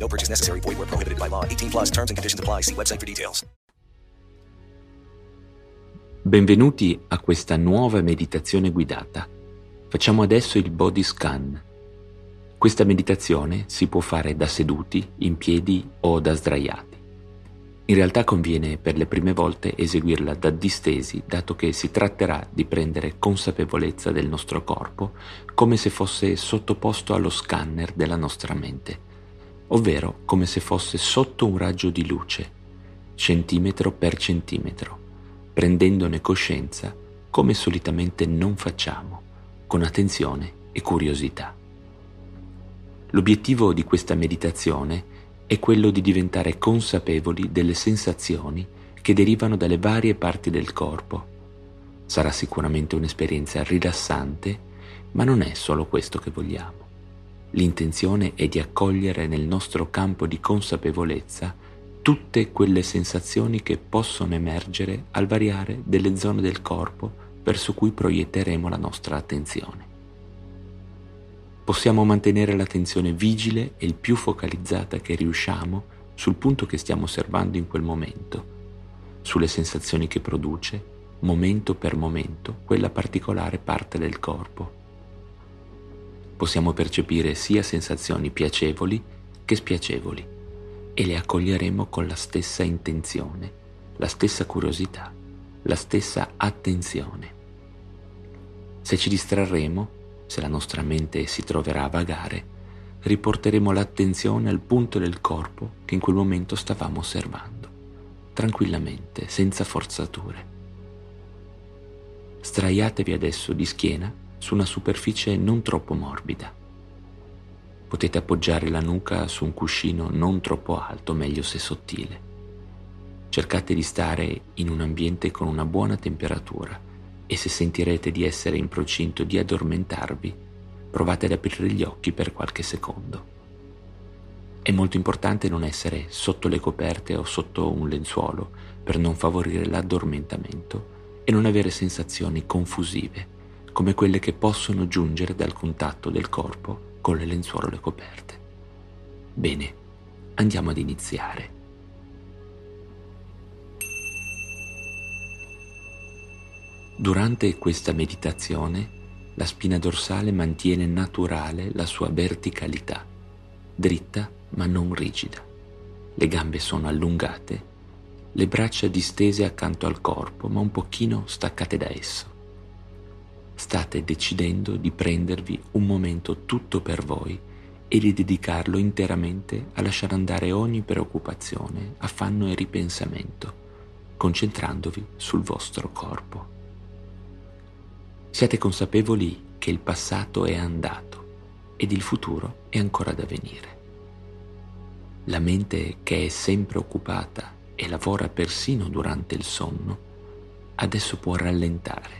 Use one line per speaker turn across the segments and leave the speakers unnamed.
No purchase necessary. Void where prohibited by law. 18 plus terms and conditions apply. See website for details.
Benvenuti a questa nuova meditazione guidata. Facciamo adesso il body scan. Questa meditazione si può fare da seduti, in piedi o da sdraiati. In realtà conviene per le prime volte eseguirla da distesi, dato che si tratterà di prendere consapevolezza del nostro corpo come se fosse sottoposto allo scanner della nostra mente ovvero come se fosse sotto un raggio di luce, centimetro per centimetro, prendendone coscienza come solitamente non facciamo, con attenzione e curiosità. L'obiettivo di questa meditazione è quello di diventare consapevoli delle sensazioni che derivano dalle varie parti del corpo. Sarà sicuramente un'esperienza rilassante, ma non è solo questo che vogliamo. L'intenzione è di accogliere nel nostro campo di consapevolezza tutte quelle sensazioni che possono emergere al variare delle zone del corpo verso cui proietteremo la nostra attenzione. Possiamo mantenere l'attenzione vigile e il più focalizzata che riusciamo sul punto che stiamo osservando in quel momento, sulle sensazioni che produce, momento per momento, quella particolare parte del corpo possiamo percepire sia sensazioni piacevoli che spiacevoli e le accoglieremo con la stessa intenzione, la stessa curiosità, la stessa attenzione. Se ci distrarremo, se la nostra mente si troverà a vagare, riporteremo l'attenzione al punto del corpo che in quel momento stavamo osservando, tranquillamente, senza forzature. Straiatevi adesso di schiena su una superficie non troppo morbida. Potete appoggiare la nuca su un cuscino non troppo alto, meglio se sottile. Cercate di stare in un ambiente con una buona temperatura e se sentirete di essere in procinto di addormentarvi, provate ad aprire gli occhi per qualche secondo. È molto importante non essere sotto le coperte o sotto un lenzuolo per non favorire l'addormentamento e non avere sensazioni confusive come quelle che possono giungere dal contatto del corpo con le lenzuola o le coperte. Bene, andiamo ad iniziare. Durante questa meditazione la spina dorsale mantiene naturale la sua verticalità, dritta ma non rigida. Le gambe sono allungate, le braccia distese accanto al corpo ma un pochino staccate da esso state decidendo di prendervi un momento tutto per voi e di dedicarlo interamente a lasciare andare ogni preoccupazione, affanno e ripensamento, concentrandovi sul vostro corpo. Siate consapevoli che il passato è andato ed il futuro è ancora da venire. La mente che è sempre occupata e lavora persino durante il sonno, adesso può rallentare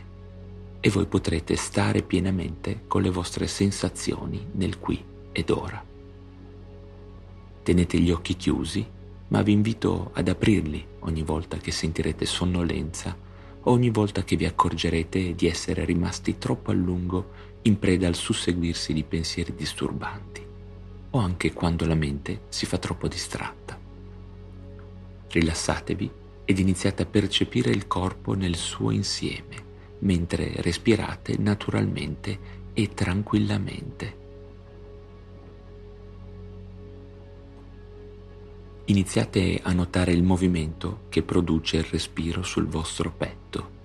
e voi potrete stare pienamente con le vostre sensazioni nel qui ed ora. Tenete gli occhi chiusi, ma vi invito ad aprirli ogni volta che sentirete sonnolenza o ogni volta che vi accorgerete di essere rimasti troppo a lungo in preda al susseguirsi di pensieri disturbanti o anche quando la mente si fa troppo distratta. Rilassatevi ed iniziate a percepire il corpo nel suo insieme mentre respirate naturalmente e tranquillamente. Iniziate a notare il movimento che produce il respiro sul vostro petto.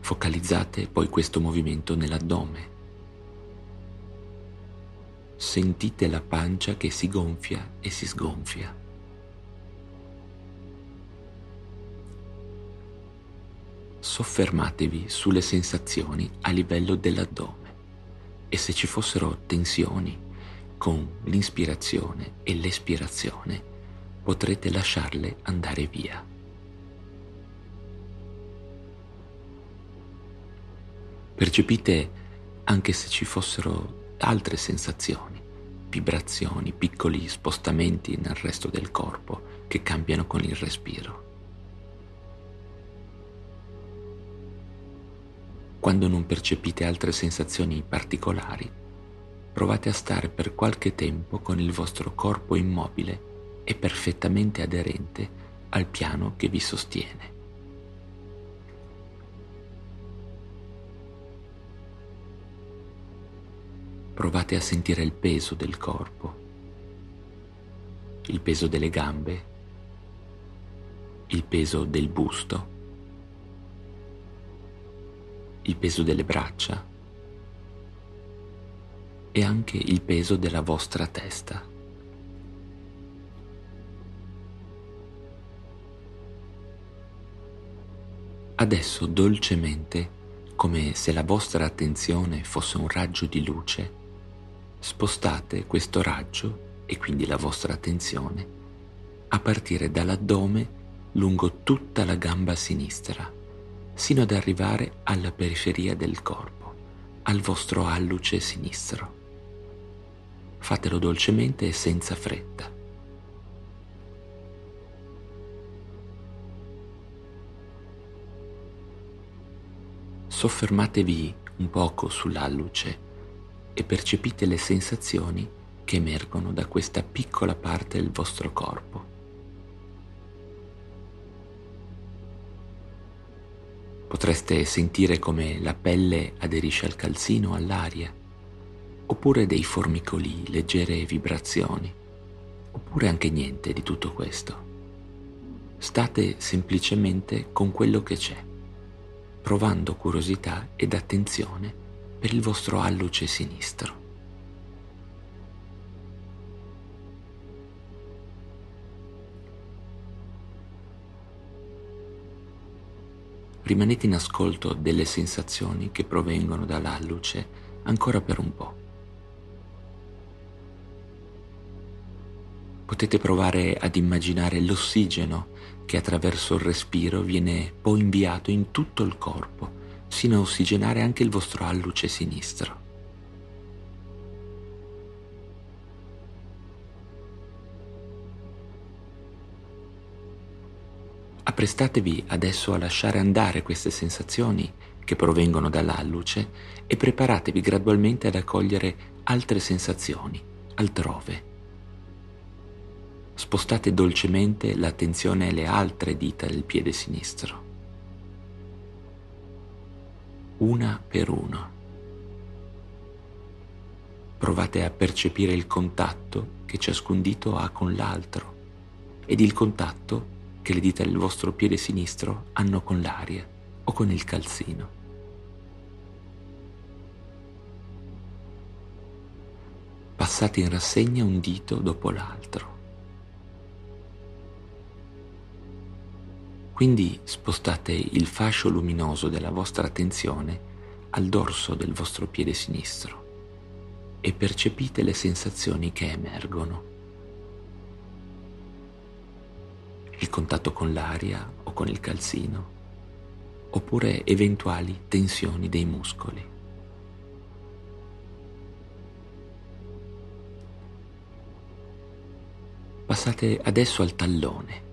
Focalizzate poi questo movimento nell'addome. Sentite la pancia che si gonfia e si sgonfia. Soffermatevi sulle sensazioni a livello dell'addome e se ci fossero tensioni, con l'inspirazione e l'espirazione potrete lasciarle andare via. Percepite anche se ci fossero altre sensazioni, vibrazioni, piccoli spostamenti nel resto del corpo che cambiano con il respiro. Quando non percepite altre sensazioni particolari, provate a stare per qualche tempo con il vostro corpo immobile e perfettamente aderente al piano che vi sostiene. Provate a sentire il peso del corpo, il peso delle gambe, il peso del busto, il peso delle braccia e anche il peso della vostra testa. Adesso dolcemente, come se la vostra attenzione fosse un raggio di luce, spostate questo raggio e quindi la vostra attenzione a partire dall'addome lungo tutta la gamba sinistra, sino ad arrivare alla periferia del corpo, al vostro alluce sinistro. Fatelo dolcemente e senza fretta. Soffermatevi un poco sull'alluce e percepite le sensazioni che emergono da questa piccola parte del vostro corpo. Potreste sentire come la pelle aderisce al calzino, all'aria, oppure dei formicoli, leggere vibrazioni, oppure anche niente di tutto questo. State semplicemente con quello che c'è, provando curiosità ed attenzione per il vostro alluce sinistro. Rimanete in ascolto delle sensazioni che provengono dall'alluce ancora per un po'. Potete provare ad immaginare l'ossigeno che attraverso il respiro viene poi inviato in tutto il corpo sino a ossigenare anche il vostro alluce sinistro. Apprestatevi adesso a lasciare andare queste sensazioni che provengono dall'alluce e preparatevi gradualmente ad accogliere altre sensazioni altrove. Spostate dolcemente l'attenzione alle altre dita del piede sinistro una per una. Provate a percepire il contatto che ciascun dito ha con l'altro ed il contatto che le dita del vostro piede sinistro hanno con l'aria o con il calzino. Passate in rassegna un dito dopo l'altro. Quindi spostate il fascio luminoso della vostra attenzione al dorso del vostro piede sinistro e percepite le sensazioni che emergono. Il contatto con l'aria o con il calzino, oppure eventuali tensioni dei muscoli. Passate adesso al tallone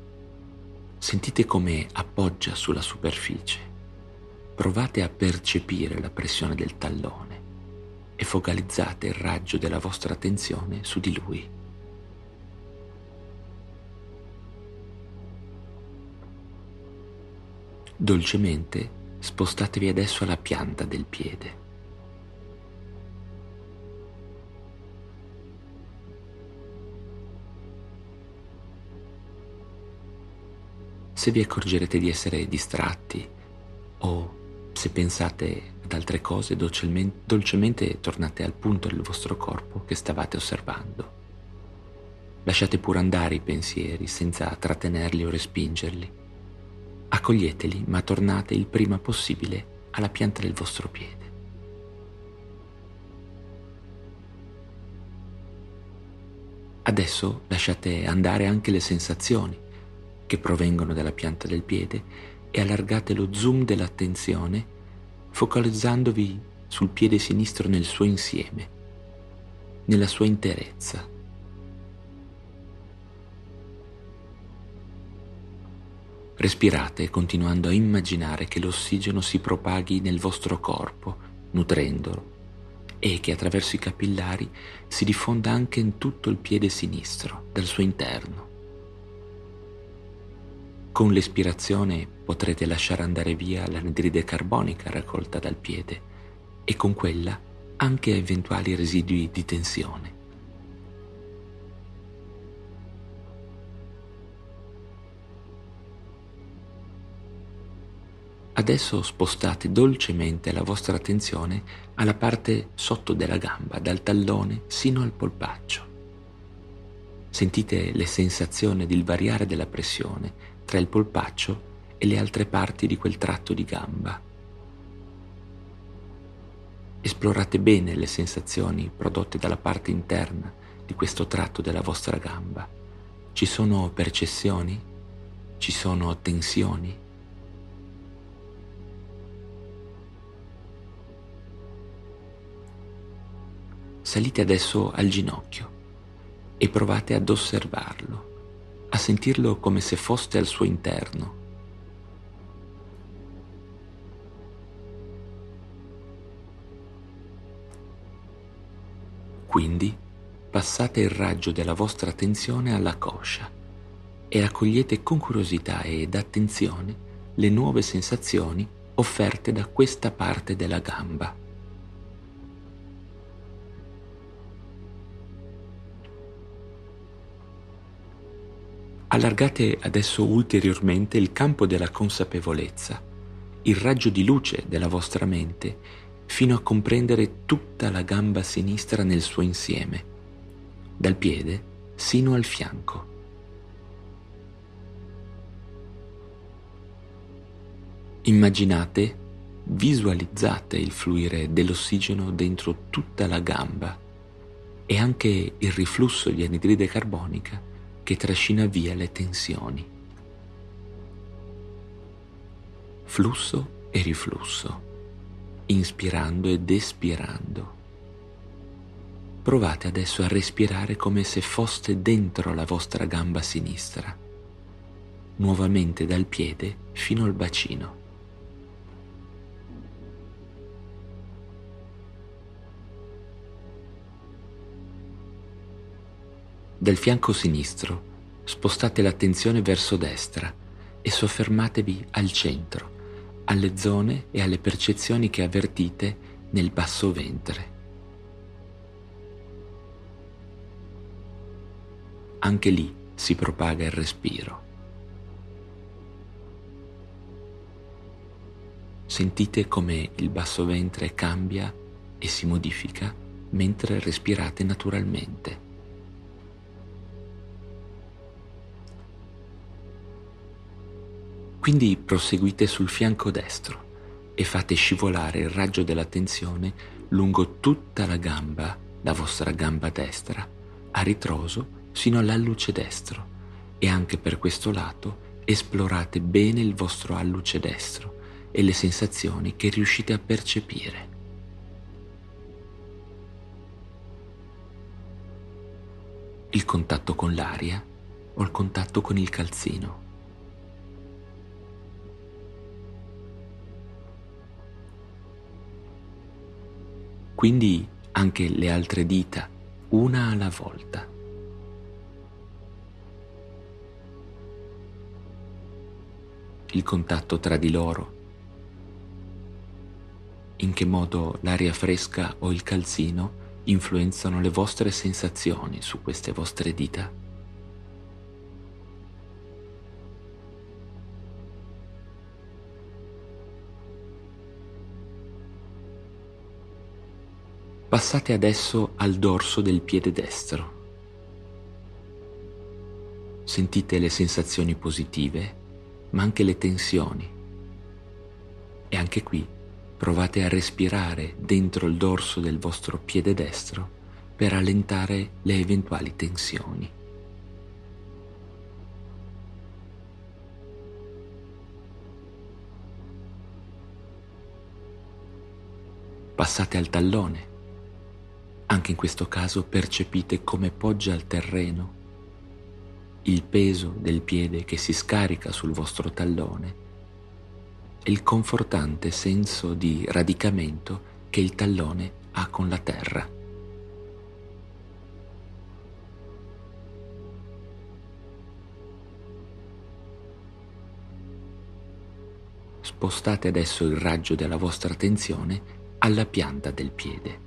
Sentite come appoggia sulla superficie. Provate a percepire la pressione del tallone e focalizzate il raggio della vostra attenzione su di lui. Dolcemente spostatevi adesso alla pianta del piede. se vi accorgerete di essere distratti o se pensate ad altre cose, dolcemente, dolcemente tornate al punto del vostro corpo che stavate osservando. Lasciate pure andare i pensieri senza trattenerli o respingerli. Accoglieteli, ma tornate il prima possibile alla pianta del vostro piede. Adesso lasciate andare anche le sensazioni che provengono dalla pianta del piede e allargate lo zoom dell'attenzione focalizzandovi sul piede sinistro nel suo insieme, nella sua interezza. Respirate continuando a immaginare che l'ossigeno si propaghi nel vostro corpo, nutrendolo, e che attraverso i capillari si diffonda anche in tutto il piede sinistro, dal suo interno. Con l'espirazione potrete lasciare andare via l'anidride carbonica raccolta dal piede e con quella anche eventuali residui di tensione. Adesso spostate dolcemente la vostra attenzione alla parte sotto della gamba, dal tallone sino al polpaccio. Sentite le sensazioni ed il variare della pressione tra il polpaccio e le altre parti di quel tratto di gamba. Esplorate bene le sensazioni prodotte dalla parte interna di questo tratto della vostra gamba. Ci sono percezioni? Ci sono tensioni? Salite adesso al ginocchio e provate ad osservarlo, a sentirlo come se foste al suo interno. Quindi passate il raggio della vostra attenzione alla coscia e accogliete con curiosità ed attenzione le nuove sensazioni offerte da questa parte della gamba. Allargate adesso ulteriormente il campo della consapevolezza, il raggio di luce della vostra mente, fino a comprendere tutta la gamba sinistra nel suo insieme, dal piede sino al fianco. Immaginate, visualizzate il fluire dell'ossigeno dentro tutta la gamba e anche il riflusso di anidride carbonica che trascina via le tensioni. Flusso e riflusso, inspirando ed espirando. Provate adesso a respirare come se foste dentro la vostra gamba sinistra, nuovamente dal piede fino al bacino. Dal fianco sinistro spostate l'attenzione verso destra e soffermatevi al centro, alle zone e alle percezioni che avvertite nel basso ventre. Anche lì si propaga il respiro. Sentite come il basso ventre cambia e si modifica mentre respirate naturalmente. Quindi proseguite sul fianco destro e fate scivolare il raggio dell'attenzione lungo tutta la gamba, la vostra gamba destra, a ritroso sino all'alluce destro e anche per questo lato esplorate bene il vostro alluce destro e le sensazioni che riuscite a percepire. Il contatto con l'aria o il contatto con il calzino. Quindi anche le altre dita, una alla volta. Il contatto tra di loro, in che modo l'aria fresca o il calzino influenzano le vostre sensazioni su queste vostre dita. Passate adesso al dorso del piede destro. Sentite le sensazioni positive, ma anche le tensioni. E anche qui provate a respirare dentro il dorso del vostro piede destro per allentare le eventuali tensioni. Passate al tallone. Anche in questo caso percepite come poggia al terreno il peso del piede che si scarica sul vostro tallone e il confortante senso di radicamento che il tallone ha con la terra. Spostate adesso il raggio della vostra attenzione alla pianta del piede.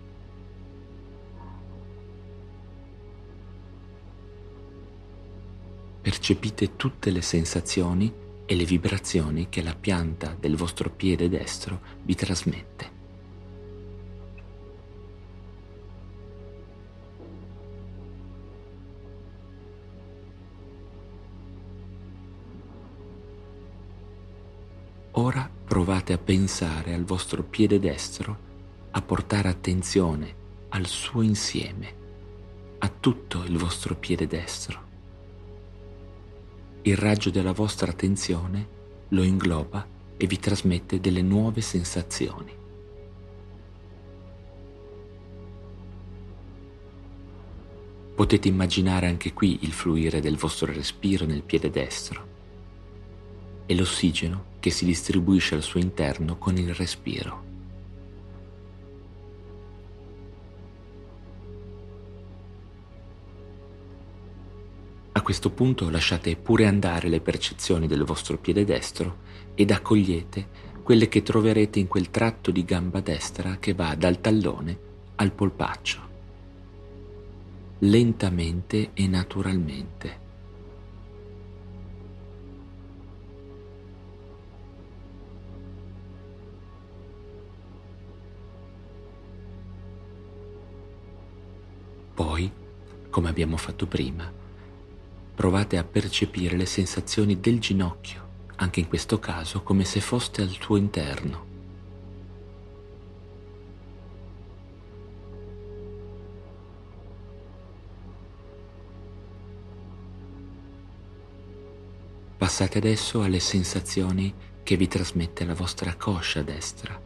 Percepite tutte le sensazioni e le vibrazioni che la pianta del vostro piede destro vi trasmette. Ora provate a pensare al vostro piede destro, a portare attenzione al suo insieme, a tutto il vostro piede destro il raggio della vostra attenzione lo ingloba e vi trasmette delle nuove sensazioni. Potete immaginare anche qui il fluire del vostro respiro nel piede destro e l'ossigeno che si distribuisce al suo interno con il respiro. Questo punto lasciate pure andare le percezioni del vostro piede destro ed accogliete quelle che troverete in quel tratto di gamba destra che va dal tallone al polpaccio. Lentamente e naturalmente. Poi, come abbiamo fatto prima, provate a percepire le sensazioni del ginocchio, anche in questo caso come se foste al suo interno. Passate adesso alle sensazioni che vi trasmette la vostra coscia destra,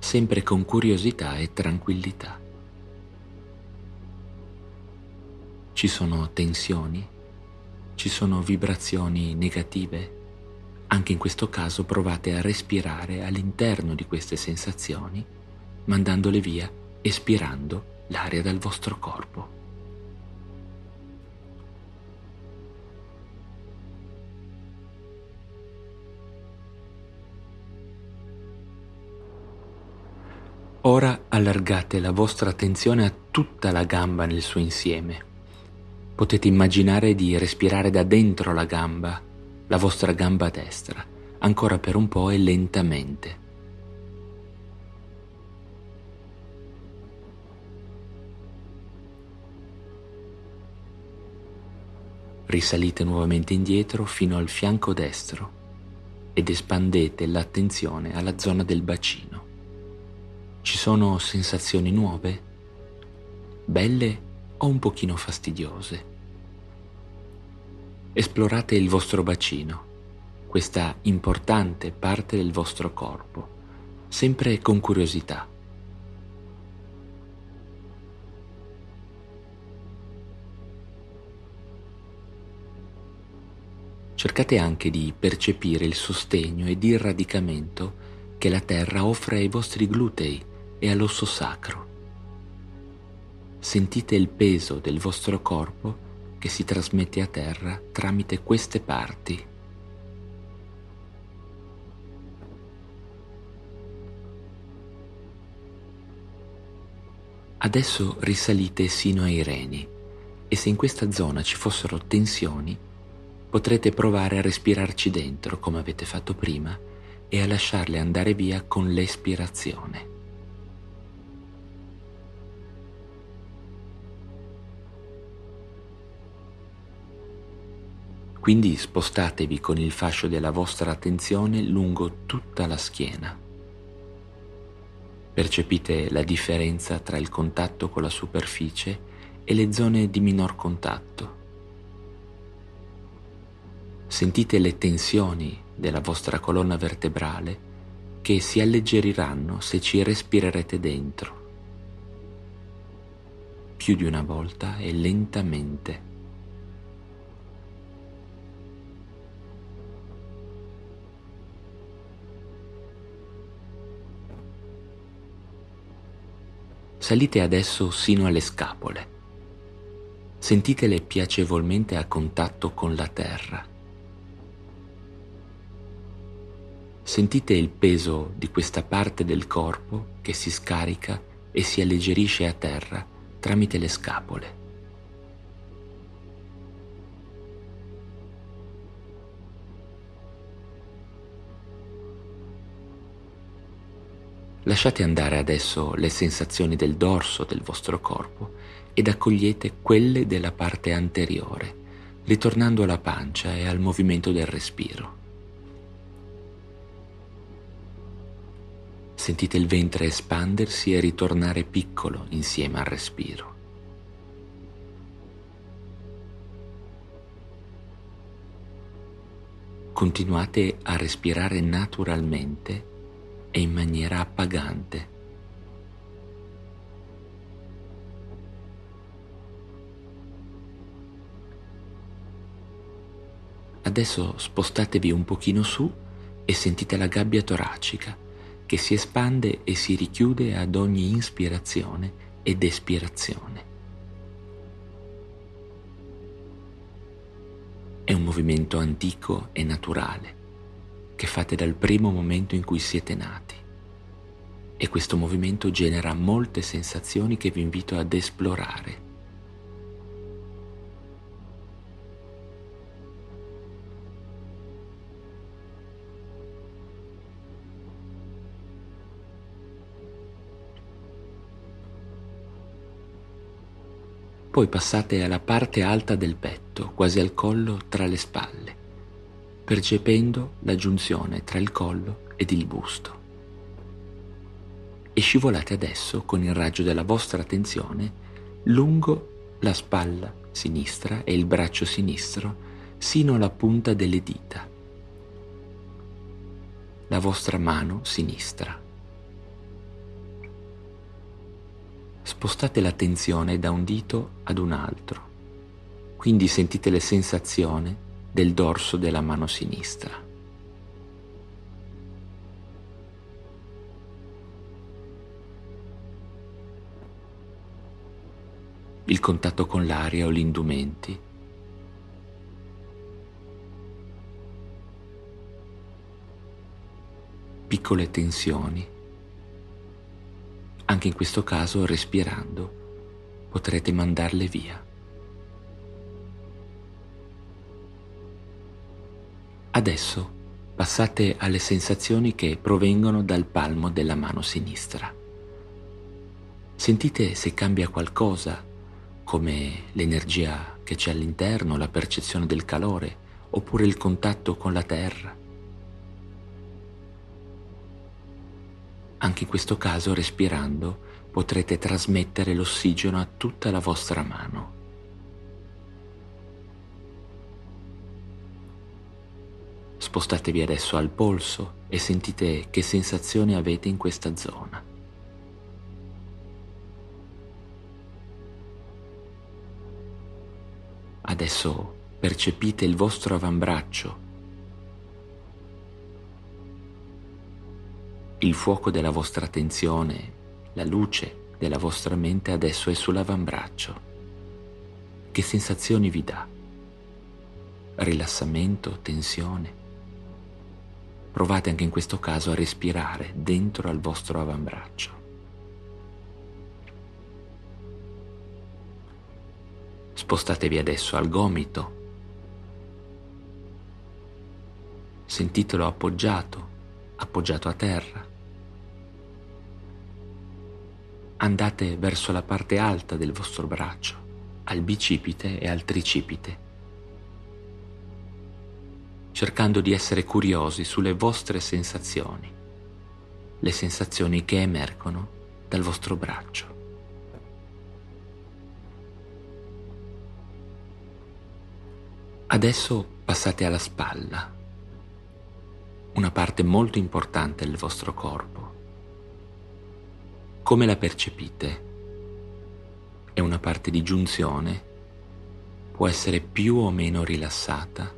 sempre con curiosità e tranquillità. Ci sono tensioni? Ci sono vibrazioni negative, anche in questo caso provate a respirare all'interno di queste sensazioni, mandandole via, espirando l'aria dal vostro corpo. Ora allargate la vostra attenzione a tutta la gamba nel suo insieme Potete immaginare di respirare da dentro la gamba, la vostra gamba destra, ancora per un po' e lentamente. Risalite nuovamente indietro fino al fianco destro ed espandete l'attenzione alla zona del bacino. Ci sono sensazioni nuove? Belle o un pochino fastidiose. Esplorate il vostro bacino, questa importante parte del vostro corpo, sempre con curiosità. Cercate anche di percepire il sostegno ed il radicamento che la terra offre ai vostri glutei e all'osso sacro sentite il peso del vostro corpo che si trasmette a terra tramite queste parti. Adesso risalite sino ai reni e se in questa zona ci fossero tensioni, potrete provare a respirarci dentro come avete fatto prima e a lasciarle andare via con l'espirazione. Quindi spostatevi con il fascio della vostra attenzione lungo tutta la schiena. Percepite la differenza tra il contatto con la superficie e le zone di minor contatto. Sentite le tensioni della vostra colonna vertebrale che si alleggeriranno se ci respirerete dentro, più di una volta e lentamente. Salite adesso sino alle scapole. Sentitele piacevolmente a contatto con la terra. Sentite il peso di questa parte del corpo che si scarica e si alleggerisce a terra tramite le scapole. Lasciate andare adesso le sensazioni del dorso del vostro corpo ed accogliete quelle della parte anteriore, ritornando alla pancia e al movimento del respiro. Sentite il ventre espandersi e ritornare piccolo insieme al respiro. Continuate a respirare naturalmente e in maniera appagante. Adesso spostatevi un pochino su e sentite la gabbia toracica che si espande e si richiude ad ogni ispirazione ed espirazione. È un movimento antico e naturale che fate dal primo momento in cui siete nati. E questo movimento genera molte sensazioni che vi invito ad esplorare. Poi passate alla parte alta del petto, quasi al collo tra le spalle percependo la giunzione tra il collo ed il busto. E scivolate adesso con il raggio della vostra attenzione lungo la spalla sinistra e il braccio sinistro sino alla punta delle dita, la vostra mano sinistra. Spostate l'attenzione da un dito ad un altro, quindi sentite le sensazioni del dorso della mano sinistra. Il contatto con l'aria o gli indumenti. Piccole tensioni. Anche in questo caso, respirando, potrete mandarle via. Adesso passate alle sensazioni che provengono dal palmo della mano sinistra. Sentite se cambia qualcosa, come l'energia che c'è all'interno, la percezione del calore, oppure il contatto con la terra. Anche in questo caso, respirando, potrete trasmettere l'ossigeno a tutta la vostra mano. Spostatevi adesso al polso e sentite che sensazioni avete in questa zona. Adesso percepite il vostro avambraccio. Il fuoco della vostra attenzione, la luce della vostra mente adesso è sull'avambraccio. Che sensazioni vi dà? Rilassamento, tensione? Provate anche in questo caso a respirare dentro al vostro avambraccio. Spostatevi adesso al gomito. Sentitelo appoggiato, appoggiato a terra. Andate verso la parte alta del vostro braccio, al bicipite e al tricipite cercando di essere curiosi sulle vostre sensazioni, le sensazioni che emergono dal vostro braccio. Adesso passate alla spalla, una parte molto importante del vostro corpo. Come la percepite? È una parte di giunzione, può essere più o meno rilassata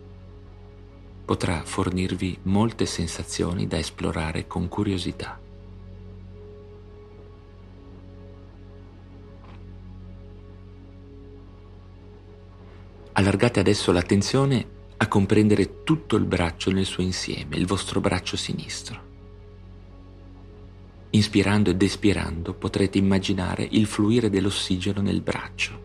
potrà fornirvi molte sensazioni da esplorare con curiosità. Allargate adesso l'attenzione a comprendere tutto il braccio nel suo insieme, il vostro braccio sinistro. Inspirando ed espirando potrete immaginare il fluire dell'ossigeno nel braccio.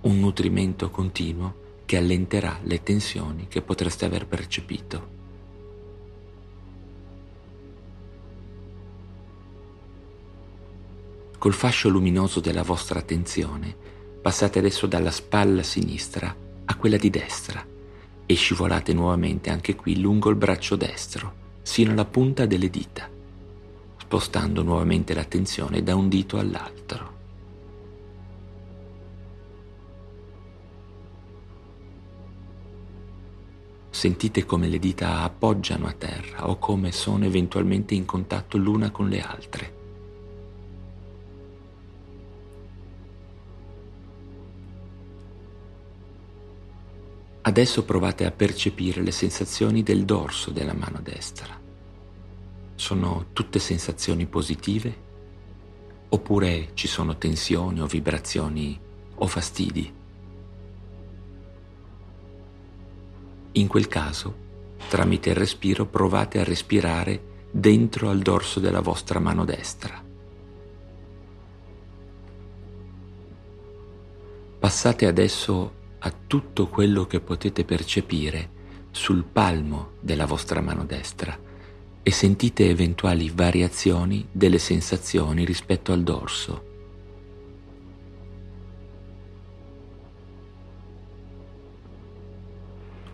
Un nutrimento continuo che allenterà le tensioni che potreste aver percepito. Col fascio luminoso della vostra attenzione Passate adesso dalla spalla sinistra a quella di destra e scivolate nuovamente anche qui lungo il braccio destro, sino alla punta delle dita, spostando nuovamente l'attenzione da un dito all'altro. Sentite come le dita appoggiano a terra o come sono eventualmente in contatto l'una con le altre. Adesso provate a percepire le sensazioni del dorso della mano destra. Sono tutte sensazioni positive? Oppure ci sono tensioni o vibrazioni o fastidi? In quel caso, tramite il respiro provate a respirare dentro al dorso della vostra mano destra. Passate adesso a tutto quello che potete percepire sul palmo della vostra mano destra e sentite eventuali variazioni delle sensazioni rispetto al dorso.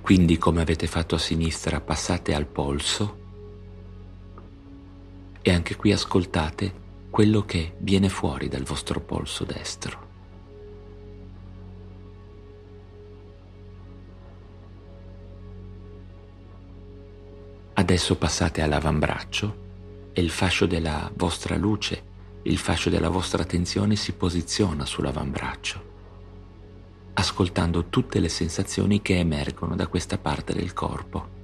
Quindi come avete fatto a sinistra passate al polso e anche qui ascoltate quello che viene fuori dal vostro polso destro. Adesso passate all'avambraccio e il fascio della vostra luce, il fascio della vostra attenzione si posiziona sull'avambraccio, ascoltando tutte le sensazioni che emergono da questa parte del corpo.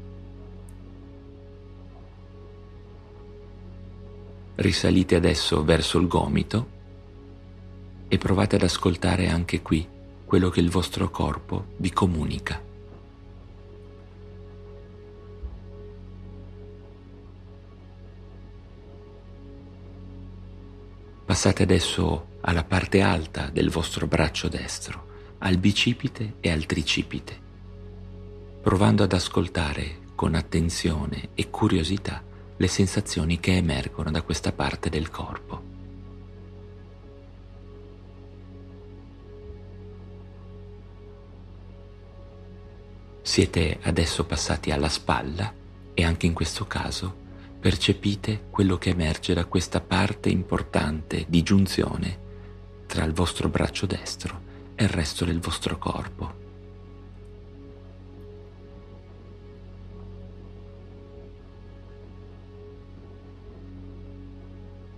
Risalite adesso verso il gomito e provate ad ascoltare anche qui quello che il vostro corpo vi comunica. Passate adesso alla parte alta del vostro braccio destro, al bicipite e al tricipite, provando ad ascoltare con attenzione e curiosità le sensazioni che emergono da questa parte del corpo. Siete adesso passati alla spalla e anche in questo caso percepite quello che emerge da questa parte importante di giunzione tra il vostro braccio destro e il resto del vostro corpo.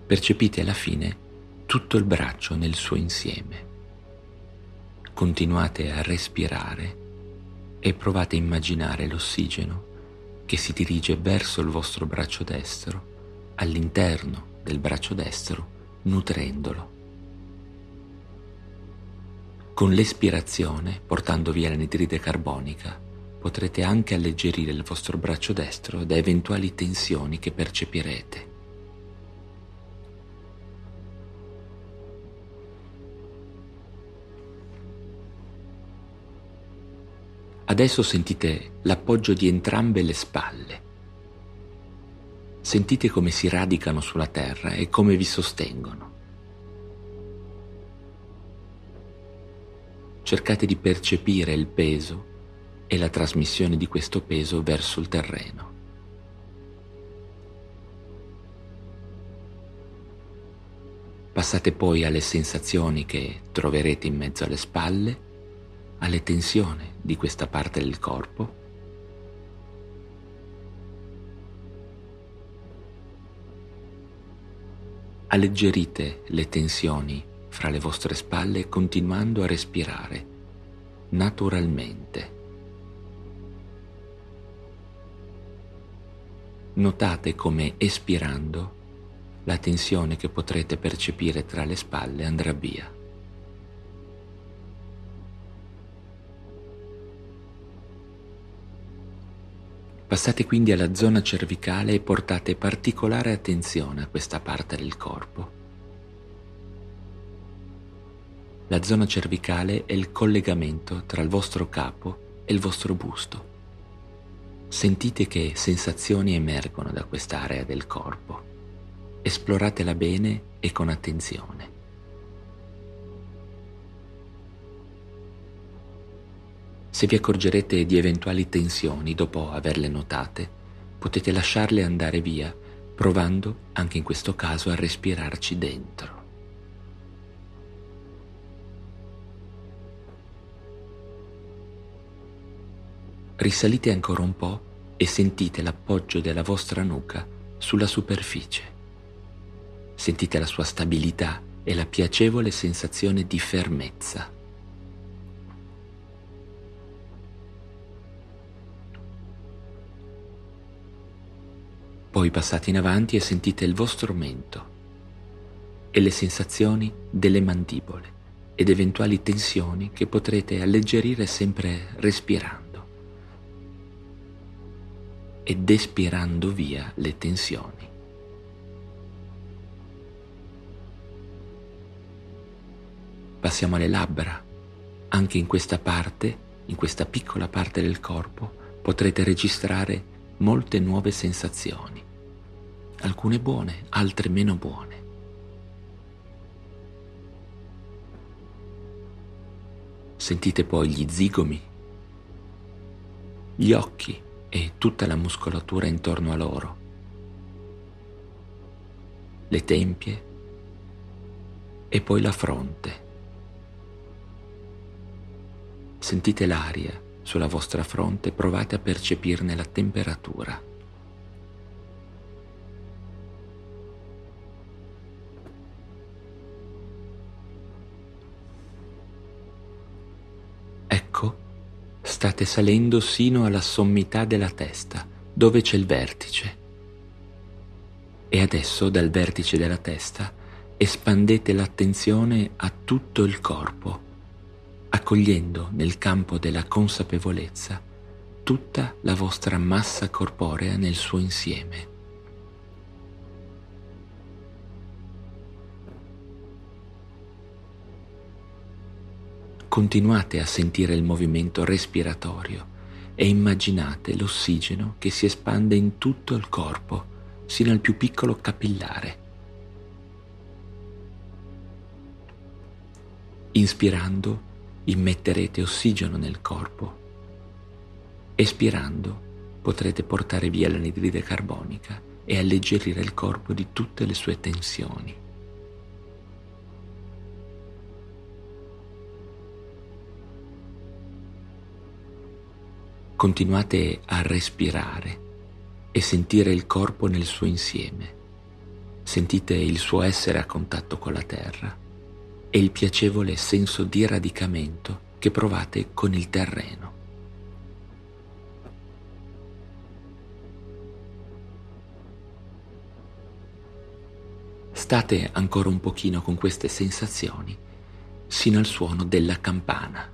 Percepite alla fine tutto il braccio nel suo insieme. Continuate a respirare e provate a immaginare l'ossigeno che si dirige verso il vostro braccio destro, all'interno del braccio destro, nutrendolo. Con l'espirazione, portando via l'anidride carbonica, potrete anche alleggerire il vostro braccio destro da eventuali tensioni che percepirete. Adesso sentite l'appoggio di entrambe le spalle. Sentite come si radicano sulla terra e come vi sostengono. Cercate di percepire il peso e la trasmissione di questo peso verso il terreno. Passate poi alle sensazioni che troverete in mezzo alle spalle alle tensioni di questa parte del corpo. Alleggerite le tensioni fra le vostre spalle continuando a respirare naturalmente. Notate come espirando la tensione che potrete percepire tra le spalle andrà via. Passate quindi alla zona cervicale e portate particolare attenzione a questa parte del corpo. La zona cervicale è il collegamento tra il vostro capo e il vostro busto. Sentite che sensazioni emergono da quest'area del corpo. Esploratela bene e con attenzione. Se vi accorgerete di eventuali tensioni dopo averle notate, potete lasciarle andare via, provando anche in questo caso a respirarci dentro. Risalite ancora un po' e sentite l'appoggio della vostra nuca sulla superficie. Sentite la sua stabilità e la piacevole sensazione di fermezza. Poi passate in avanti e sentite il vostro mento e le sensazioni delle mandibole ed eventuali tensioni che potrete alleggerire sempre respirando ed espirando via le tensioni. Passiamo alle labbra. Anche in questa parte, in questa piccola parte del corpo, potrete registrare molte nuove sensazioni, alcune buone, altre meno buone. Sentite poi gli zigomi, gli occhi e tutta la muscolatura intorno a loro, le tempie e poi la fronte. Sentite l'aria sulla vostra fronte, provate a percepirne la temperatura. State salendo sino alla sommità della testa, dove c'è il vertice. E adesso dal vertice della testa espandete l'attenzione a tutto il corpo accogliendo nel campo della consapevolezza tutta la vostra massa corporea nel suo insieme. Continuate a sentire il movimento respiratorio e immaginate l'ossigeno che si espande in tutto il corpo, sino al più piccolo capillare. Inspirando, immetterete ossigeno nel corpo. Espirando potrete portare via l'anidride carbonica e alleggerire il corpo di tutte le sue tensioni. Continuate a respirare e sentire il corpo nel suo insieme. Sentite il suo essere a contatto con la terra e il piacevole senso di radicamento che provate con il terreno. State ancora un pochino con queste sensazioni sino al suono della campana.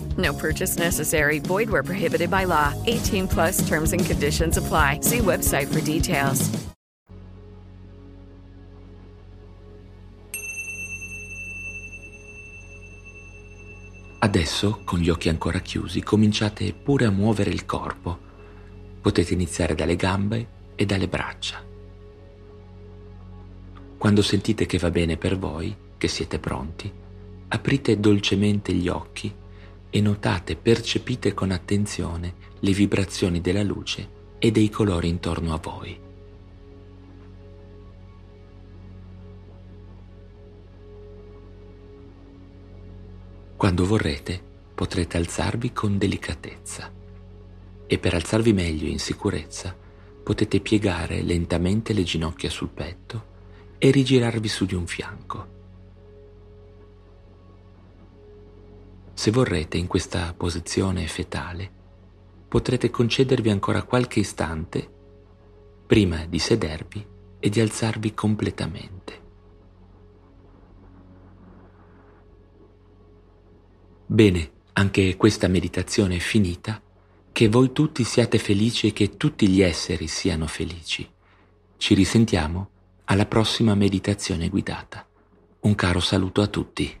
No purchase necessary. Void where prohibited by law. 18 plus terms and conditions apply. See website for details.
Adesso, con gli occhi ancora chiusi, cominciate pure a muovere il corpo. Potete iniziare dalle gambe e dalle braccia. Quando sentite che va bene per voi, che siete pronti, aprite dolcemente gli occhi e notate, percepite con attenzione le vibrazioni della luce e dei colori intorno a voi. Quando vorrete potrete alzarvi con delicatezza e per alzarvi meglio in sicurezza potete piegare lentamente le ginocchia sul petto e rigirarvi su di un fianco. Se vorrete in questa posizione fetale potrete concedervi ancora qualche istante prima di sedervi e di alzarvi completamente. Bene, anche questa meditazione è finita, che voi tutti siate felici e che tutti gli esseri siano felici. Ci risentiamo alla prossima meditazione guidata. Un caro saluto a tutti.